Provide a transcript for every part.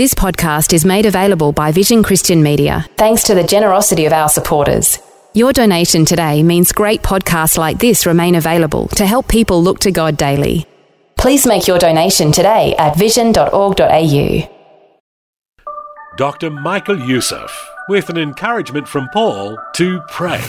This podcast is made available by Vision Christian Media, thanks to the generosity of our supporters. Your donation today means great podcasts like this remain available to help people look to God daily. Please make your donation today at vision.org.au. Dr. Michael Youssef with an encouragement from Paul to pray.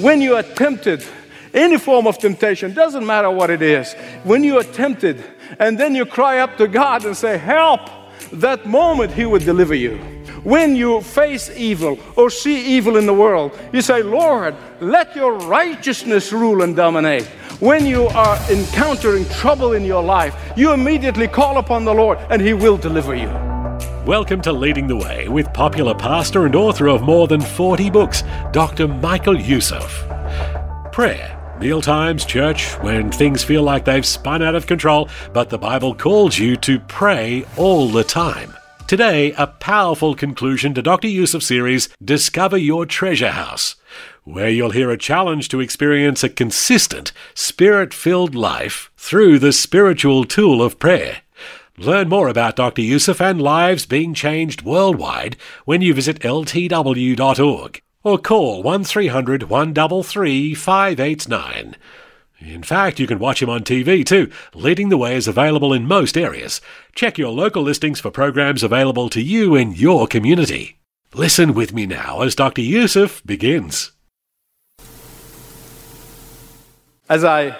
When you are tempted, any form of temptation, doesn't matter what it is, when you are tempted and then you cry up to God and say, Help! That moment He would deliver you. When you face evil or see evil in the world, you say, Lord, let your righteousness rule and dominate. When you are encountering trouble in your life, you immediately call upon the Lord and He will deliver you. Welcome to Leading the Way with popular pastor and author of more than 40 books, Dr. Michael Youssef. Prayer meal times, church, when things feel like they've spun out of control, but the Bible calls you to pray all the time. Today, a powerful conclusion to Dr. Youssef's series, Discover Your Treasure House, where you'll hear a challenge to experience a consistent, spirit filled life through the spiritual tool of prayer. Learn more about Dr. Youssef and lives being changed worldwide when you visit ltw.org or call 1300 133 589. In fact, you can watch him on TV too. Leading the Way is available in most areas. Check your local listings for programs available to you in your community. Listen with me now as Dr. Youssef begins. As I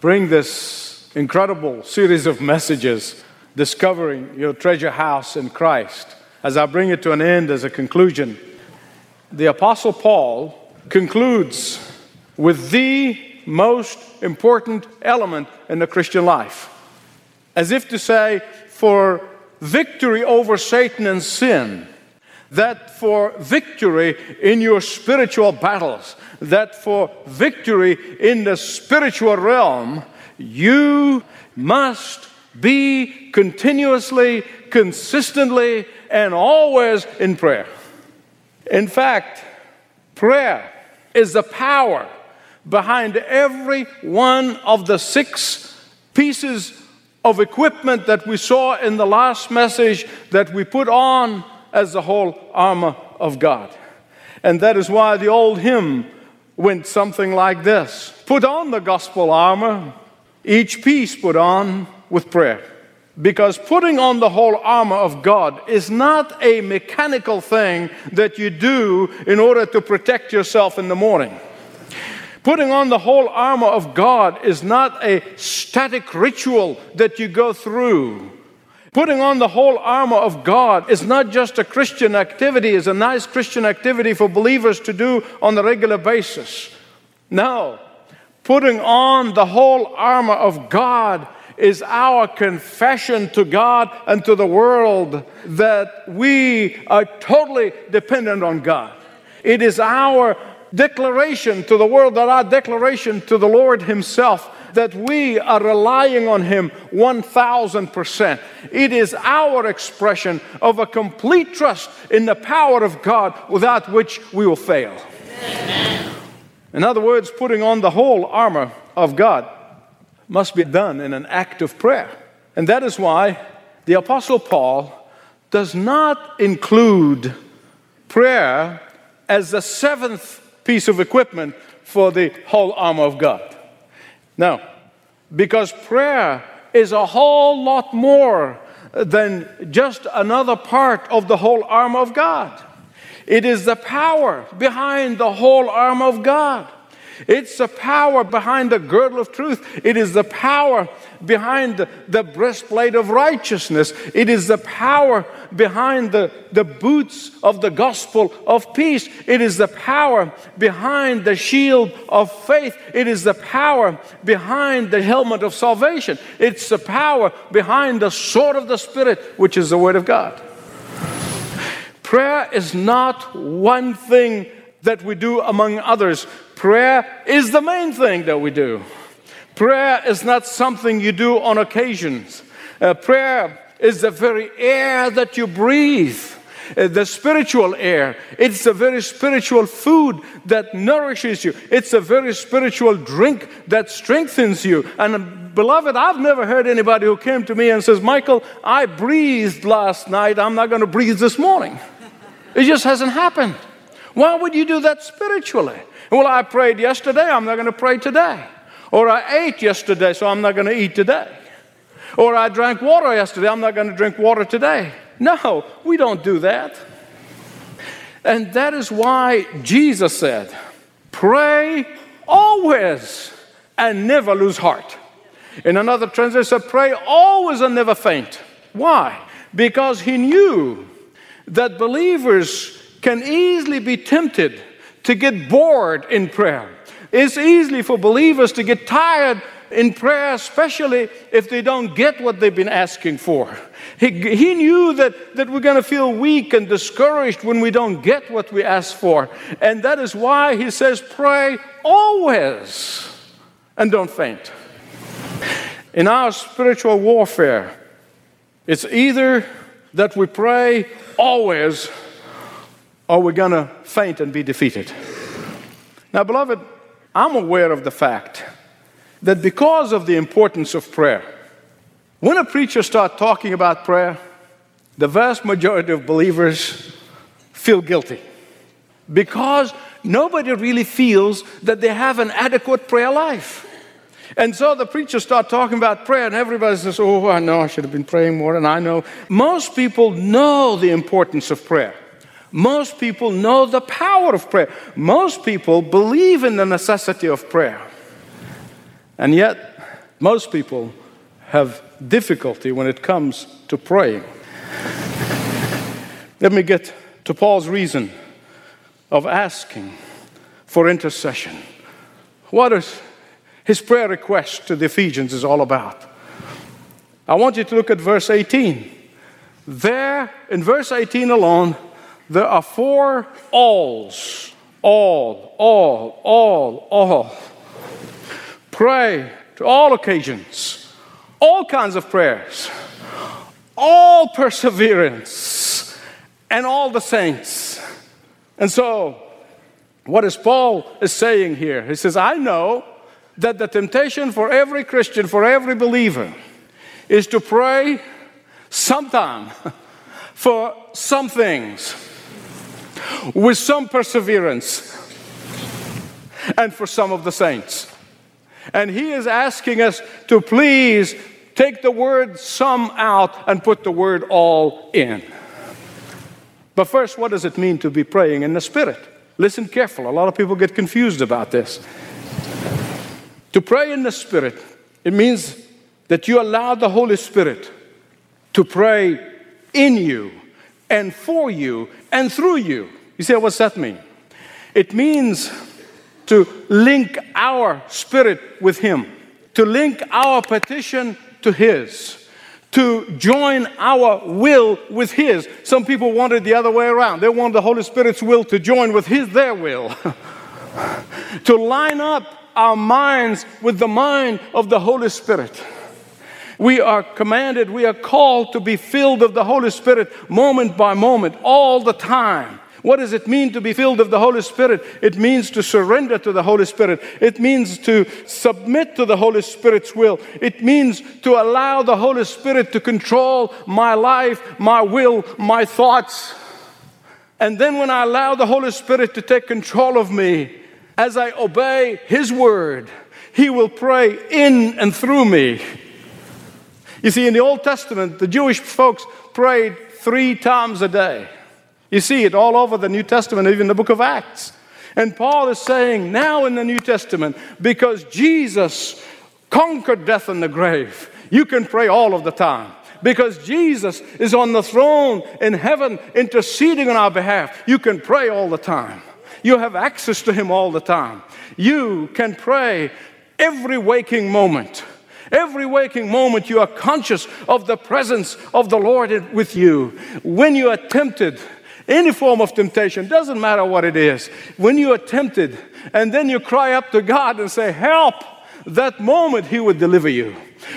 bring this incredible series of messages, discovering your treasure house in Christ, as I bring it to an end as a conclusion, the Apostle Paul concludes with the most important element in the Christian life. As if to say, for victory over Satan and sin, that for victory in your spiritual battles, that for victory in the spiritual realm, you must be continuously, consistently, and always in prayer. In fact, prayer is the power behind every one of the six pieces of equipment that we saw in the last message that we put on as the whole armor of God. And that is why the old hymn went something like this Put on the gospel armor, each piece put on with prayer. Because putting on the whole armor of God is not a mechanical thing that you do in order to protect yourself in the morning. Putting on the whole armor of God is not a static ritual that you go through. Putting on the whole armor of God is not just a Christian activity, it's a nice Christian activity for believers to do on a regular basis. No, putting on the whole armor of God is our confession to God and to the world that we are totally dependent on God. It is our declaration to the world, that our declaration to the Lord Himself, that we are relying on Him 1000%. It is our expression of a complete trust in the power of God without which we will fail. In other words, putting on the whole armor of God must be done in an act of prayer. And that is why the Apostle Paul does not include prayer as the seventh piece of equipment for the whole armor of God. No, because prayer is a whole lot more than just another part of the whole armor of God. It is the power behind the whole armor of God. It's the power behind the girdle of truth. It is the power behind the, breastplate of righteousness. It is the power behind the, the boots of the gospel of peace. It is the power behind the shield of faith. It is the power behind the helmet of salvation. It's the power behind the sword of the Spirit, which is the Word of God. Prayer is not one thing that we do among others. Prayer is the main thing that we do. Prayer is not something you do on occasions. Uh, prayer is the very air that you breathe. Uh, the spiritual air. It's a very spiritual food that nourishes you. It's a very spiritual drink that strengthens you. And beloved, I've never heard anybody who came to me and says, Michael, I breathed last night. I'm not going to breathe this morning. It just hasn't happened. Why would you do that spiritually? Well, I prayed yesterday. I'm not going to pray today. Or I ate yesterday, so I'm not going to eat today. Or I drank water yesterday. I'm not going to drink water today. No, we don't do that. And that is why Jesus said, Pray always and never lose heart. In another translation, said, Pray always and never faint. Why? Because he knew that believers can easily be tempted to get bored in prayer. It's easy for believers to get tired in prayer, especially if they don't get what they've been asking for. He, he knew that, that we're going to feel weak and discouraged when we don't get what we ask for. And that is why he says, pray always and don't faint. In our spiritual warfare, it's either that we pray always or we're going to faint and be defeated. Now, beloved, I'm aware of the fact that because of the importance of prayer, when a preacher starts talking about prayer, the vast majority of believers feel guilty because nobody really feels that they have an adequate prayer life. And so the preacher starts talking about prayer, and everybody says, Oh, I know I should have been praying more, and I know. Most people know the importance of prayer. Most people know the power of prayer. Most people believe in the necessity of prayer. And yet, most people have difficulty when it comes to praying. Let me get to Paul's reason of asking for intercession. What is his prayer request to the Ephesians is all about? I want you to look at verse 18. There, in verse 18 alone, there are four alls. All, all, all, all. Pray to all occasions, all kinds of prayers, all perseverance, and all the saints. And so, what is Paul is saying here? He says, I know that the temptation for every Christian, for every believer, is to pray sometime for some things with some perseverance and for some of the saints. And he is asking us to please take the word some out and put the word all in. But first, what does it mean to be praying in the Spirit? Listen careful. A lot of people get confused about this. To pray in the Spirit, it means that you allow the Holy Spirit to pray in you and for you and through you. You say, what's that mean? It means to link our spirit with Him, to link our petition to His, to join our will with His. Some people want it the other way around. They want the Holy Spirit's will to join with His, their will. to line up our minds with the mind of the Holy Spirit. We are commanded, we are called to be filled of the Holy Spirit moment by moment, all the time. What does it mean to be filled of the Holy Spirit? It means to surrender to the Holy Spirit. It means to submit to the Holy Spirit's will. It means to allow the Holy Spirit to control my life, my will, my thoughts. And then when I allow the Holy Spirit to take control of me, as I obey His word, He will pray in and through me. You see, in the Old Testament, the Jewish folks prayed three times a day. You see it all over the New Testament, even the book of Acts. And Paul is saying now in the New Testament, because Jesus conquered death and the grave, you can pray all of the time. Because Jesus is on the throne in heaven interceding on our behalf, you can pray all the time. You have access to Him all the time. You can pray every waking moment. Every waking moment, you are conscious of the presence of the Lord with you. When you are tempted, any form of temptation, doesn't matter what it is. When you are tempted and then you cry up to God and say, Help, that moment He would deliver you.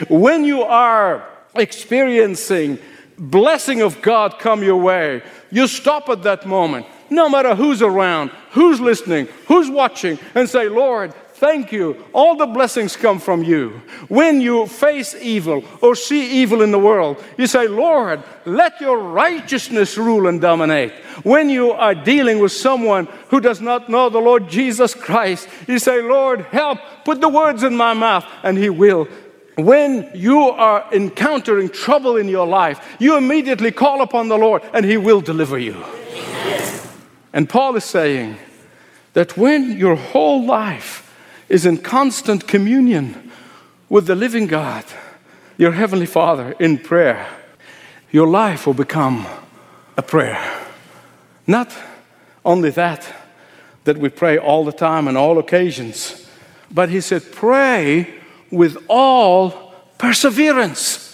When you are experiencing blessing of God come your way, you stop at that moment, no matter who's around, who's listening, who's watching, and say, Lord, Thank you. All the blessings come from you. When you face evil or see evil in the world, you say, Lord, let your righteousness rule and dominate. When you are dealing with someone who does not know the Lord Jesus Christ, you say, Lord, help, put the words in my mouth, and He will. When you are encountering trouble in your life, you immediately call upon the Lord, and He will deliver you. And Paul is saying that when your whole life is in constant communion with the living God, your Heavenly Father, in prayer, your life will become a prayer. Not only that, that we pray all the time on all occasions, but he said, pray with all perseverance.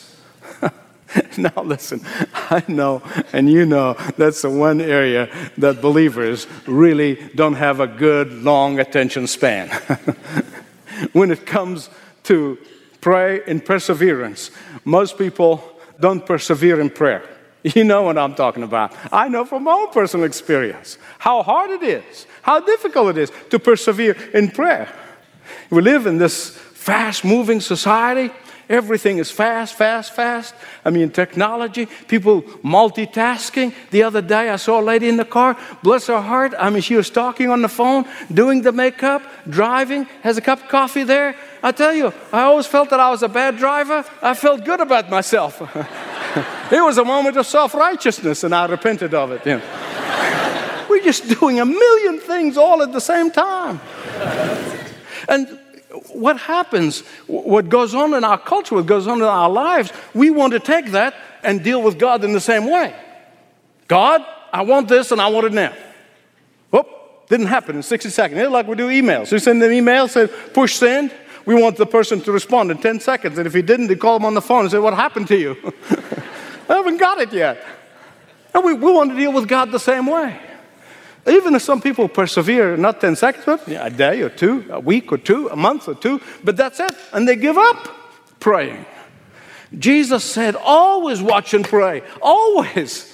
now, listen, I know, and you know, that's the one area that believers really don't have a good, long attention span. when it comes to pray in perseverance, most people don't persevere in prayer. You know what I'm talking about. I know from my own personal experience how hard it is, how difficult it is to persevere in prayer. We live in this fast moving society Everything is fast, fast, fast. I mean, technology, people multitasking. The other day, I saw a lady in the car, bless her heart. I mean, she was talking on the phone, doing the makeup, driving, has a cup of coffee there. I tell you, I always felt that I was a bad driver. I felt good about myself. it was a moment of self righteousness, and I repented of it. We're just doing a million things all at the same time. And what happens, what goes on in our culture, what goes on in our lives, we want to take that and deal with God in the same way. God, I want this and I want it now. Whoop, didn't happen in 60 seconds. It's like we do emails. We send an email, say push send. We want the person to respond in 10 seconds. And if he didn't, they call him on the phone and say, What happened to you? I haven't got it yet. And we, we want to deal with God the same way. Even if some people persevere, not 10 seconds, but a day or two, a week or two, a month or two, but that's it. And they give up praying. Jesus said, always watch and pray. Always.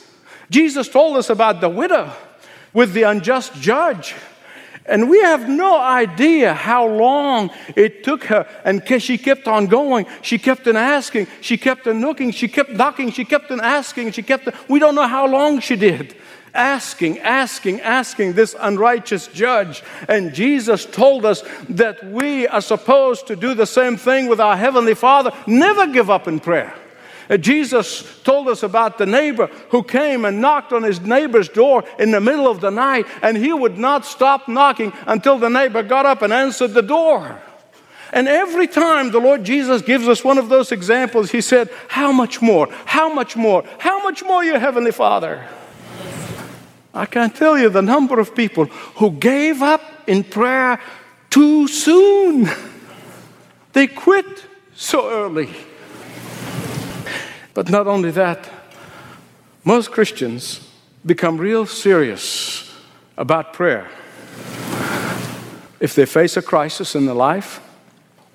Jesus told us about the widow with the unjust judge. And we have no idea how long it took her. And she kept on going. She kept on asking. She kept on looking. She kept knocking. She kept on asking. She kept on, we don't know how long she did asking, asking, asking this unrighteous judge. And Jesus told us that we are supposed to do the same thing with our Heavenly Father. Never give up in prayer. Uh, Jesus told us about the neighbor who came and knocked on his neighbor's door in the middle of the night, and he would not stop knocking until the neighbor got up and answered the door. And every time the Lord Jesus gives us one of those examples, he said, How much more? How much more? How much more, your Heavenly Father? I can't tell you the number of people who gave up in prayer too soon. They quit so early. But not only that, most Christians become real serious about prayer if they face a crisis in their life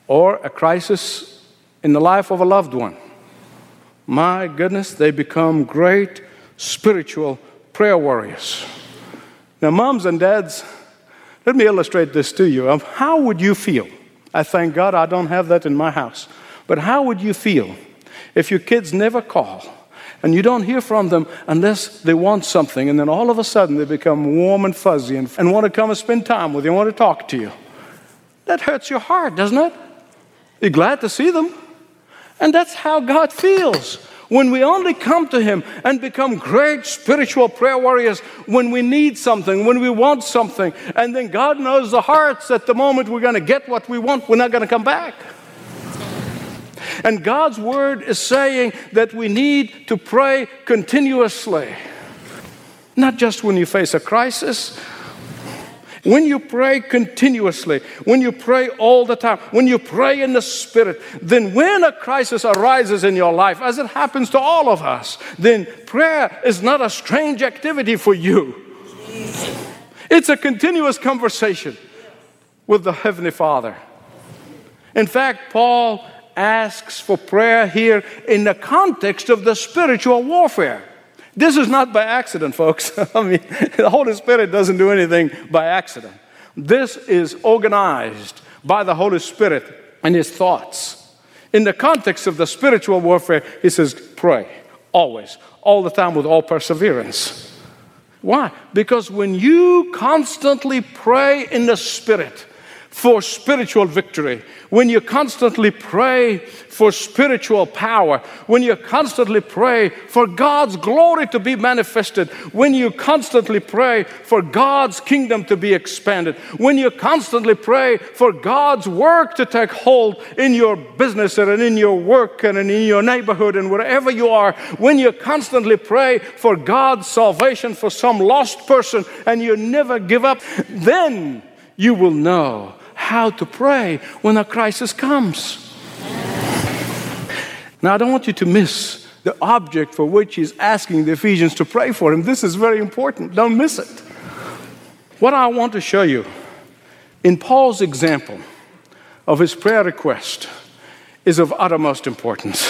or a crisis in the life of a loved one. My goodness, they become great spiritual prayer warriors. Now, moms and dads, let me illustrate this to you. Um, how would you feel? I thank God I don't have that in my house. But how would you feel if your kids never call and you don't hear from them unless they want something, and then all of a sudden they become warm and fuzzy and, and want to come and spend time with you and want to talk to you? That hurts your heart, doesn't it? You're glad to see them. And that's how God feels. When we only come to Him and become great spiritual prayer warriors when we need something, when we want something, and then God knows the hearts at the moment we're going to get what we want, we're not going to come back. And God's Word is saying that we need to pray continuously. Not just when you face a crisis. When you pray continuously, when you pray all the time, when you pray in the Spirit, then when a crisis arises in your life, as it happens to all of us, then prayer is not a strange activity for you. It's a continuous conversation with the Heavenly Father. In fact, Paul asks for prayer here in the context of the spiritual warfare. This is not by accident, folks. I mean, the Holy Spirit doesn't do anything by accident. This is organized by the Holy Spirit and His thoughts. In the context of the spiritual warfare, He says, pray always, all the time with all perseverance. Why? Because when you constantly pray in the Spirit, for spiritual victory, when you constantly pray for spiritual power, when you constantly pray for God's glory to be manifested, when you constantly pray for God's kingdom to be expanded, when you constantly pray for God's work to take hold in your business and in your work and in your neighborhood and wherever you are, when you constantly pray for God's salvation for some lost person and you never give up, then you will know how to pray when a crisis comes. Now, I don't want you to miss the object for which he's asking the Ephesians to pray for him. This is very important. Don't miss it. What I want to show you in Paul's example of his prayer request is of uttermost importance.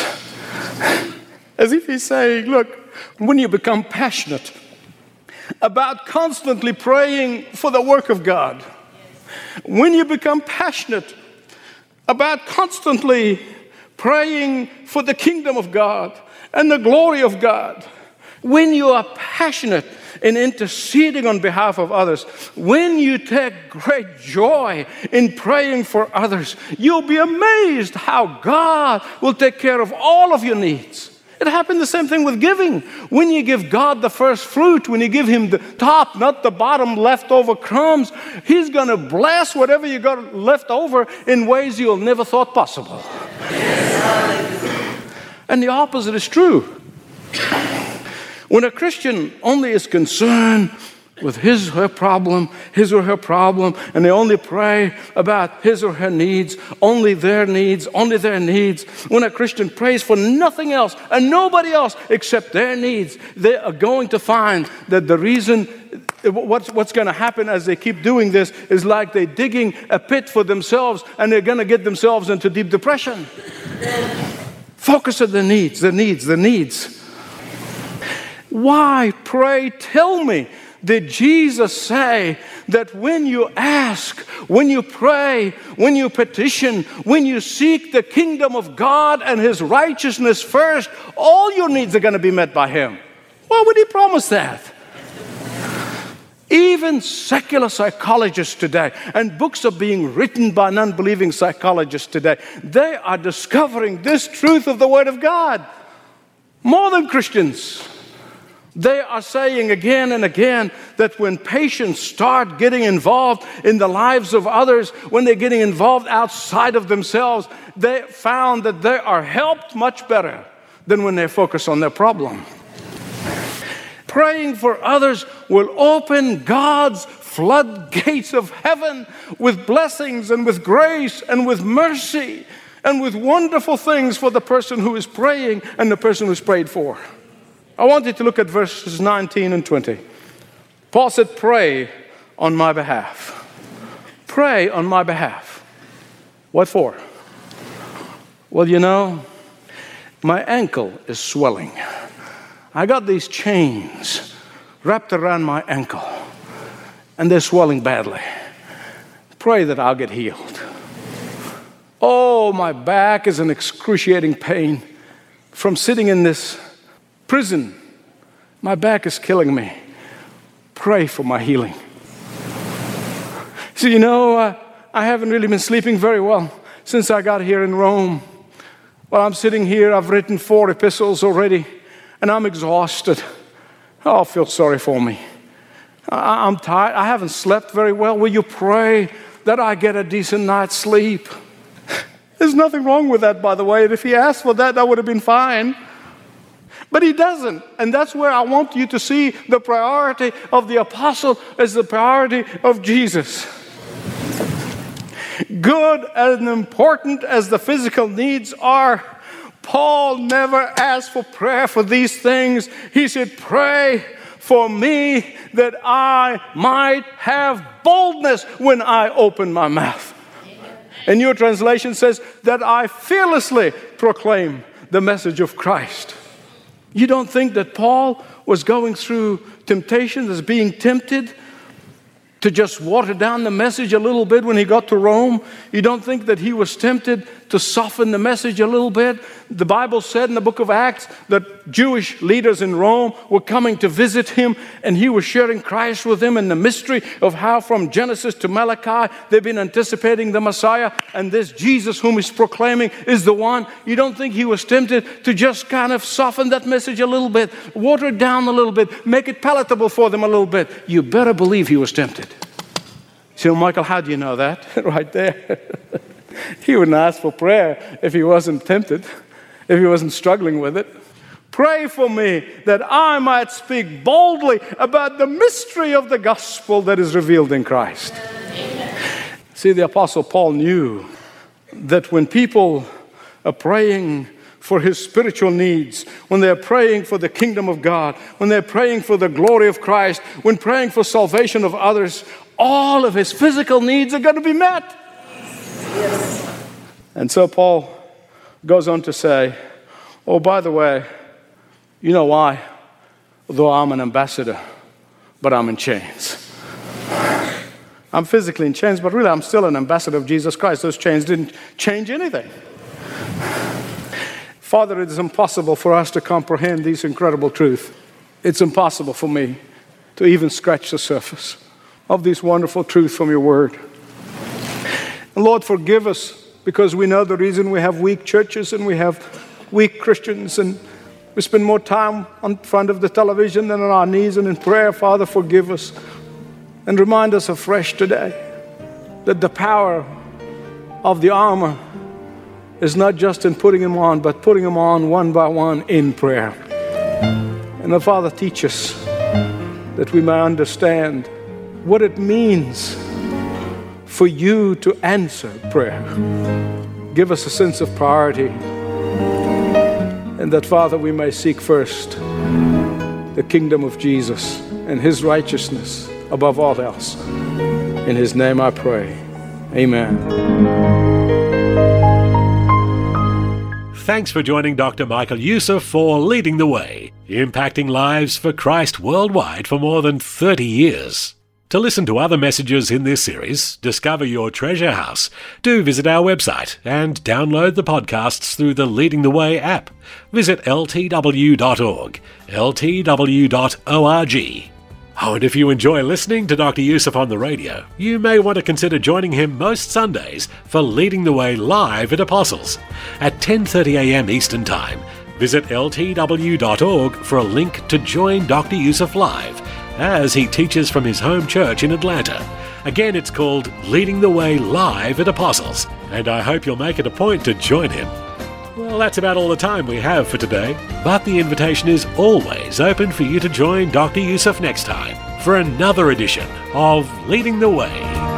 As if he's saying, Look, when you become passionate about constantly praying for the work of God, when you become passionate about constantly praying for the kingdom of God and the glory of God, when you are passionate in interceding on behalf of others, when you take great joy in praying for others, you'll be amazed how God will take care of all of your needs. It happened the same thing with giving. When you give God the first fruit, when you give Him the top, not the bottom leftover crumbs, He's going to bless whatever you got left over in ways you'll never thought possible. And the opposite is true. When a Christian only is concerned with his or her problem, his or her problem, and they only pray about his or her needs, only their needs, only their needs. When a Christian prays for nothing else and nobody else except their needs, they are going to find that the reason what's, what's going to happen as they keep doing this is like they're digging a pit for themselves and they're going to get themselves into deep depression. Focus on the needs, the needs, the needs. Why, pray, tell me did Jesus say that when you ask, when you pray, when you petition, when you seek the kingdom of God and His righteousness first, all your needs are going to be met by Him? Why would He promise that? Even secular psychologists today, and books are being written by non believing psychologists today, they are discovering this truth of the Word of God more than Christians. They are saying again and again that when patients start getting involved in the lives of others, when they're getting involved outside of themselves, they found that they are helped much better than when they focus on their problem. Praying for others will open God's floodgates of heaven with blessings and with grace and with mercy and with wonderful things for the person who is praying and the person who's prayed for. I want you to look at verses 19 and 20. Paul said, Pray on my behalf. Pray on my behalf. What for? Well, you know, my ankle is swelling. I got these chains wrapped around my ankle, and they're swelling badly. Pray that I'll get healed. Oh, my back is in excruciating pain from sitting in this Prison, my back is killing me. Pray for my healing. So, you know, uh, I haven't really been sleeping very well since I got here in Rome. While I'm sitting here, I've written four epistles already, and I'm exhausted. Oh, feel sorry for me. I- I'm tired. I haven't slept very well. Will you pray that I get a decent night's sleep? There's nothing wrong with that, by the way. And if he asked for that, that would have been fine. But he doesn't. And that's where I want you to see the priority of the apostle as the priority of Jesus. Good and important as the physical needs are, Paul never asked for prayer for these things. He said, Pray for me that I might have boldness when I open my mouth. And your translation says, That I fearlessly proclaim the message of Christ. You don't think that Paul was going through temptations, as being tempted to just water down the message a little bit when he got to Rome? You don't think that he was tempted to soften the message a little bit? The Bible said in the book of Acts that Jewish leaders in Rome were coming to visit him, and he was sharing Christ with them and the mystery of how from Genesis to Malachi they've been anticipating the Messiah, and this Jesus whom he's proclaiming is the one. You don't think he was tempted to just kind of soften that message a little bit, water it down a little bit, make it palatable for them a little bit? You better believe he was tempted. So, Michael, how do you know that? right there. he wouldn't ask for prayer if he wasn't tempted, if he wasn't struggling with it. Pray for me that I might speak boldly about the mystery of the gospel that is revealed in Christ. See, the Apostle Paul knew that when people are praying for his spiritual needs, when they're praying for the kingdom of God, when they're praying for the glory of Christ, when praying for salvation of others, all of his physical needs are going to be met. And so Paul goes on to say, Oh, by the way, you know why? Though I'm an ambassador, but I'm in chains. I'm physically in chains, but really I'm still an ambassador of Jesus Christ. Those chains didn't change anything. Father, it is impossible for us to comprehend these incredible truths. It's impossible for me to even scratch the surface of these wonderful truth from your word. And Lord, forgive us because we know the reason we have weak churches and we have weak Christians and we spend more time on front of the television than on our knees and in prayer. Father, forgive us and remind us afresh today that the power of the armor is not just in putting them on, but putting them on one by one in prayer. And the Father, teach us that we may understand what it means for you to answer prayer. Give us a sense of priority. And that, Father, we may seek first the kingdom of Jesus and his righteousness above all else. In his name I pray. Amen. Thanks for joining Dr. Michael Youssef for Leading the Way, impacting lives for Christ worldwide for more than 30 years. To listen to other messages in this series, discover your treasure house, do visit our website and download the podcasts through the Leading the Way app. Visit ltw.org, ltw.org. Oh, and if you enjoy listening to Dr. Youssef on the radio, you may want to consider joining him most Sundays for Leading the Way live at Apostles at 10:30 a.m. Eastern Time. Visit ltw.org for a link to join Dr. Youssef live as he teaches from his home church in Atlanta. Again, it's called Leading the Way Live at Apostles, and I hope you'll make it a point to join him. Well, that's about all the time we have for today, but the invitation is always open for you to join Dr. Youssef next time for another edition of Leading the Way.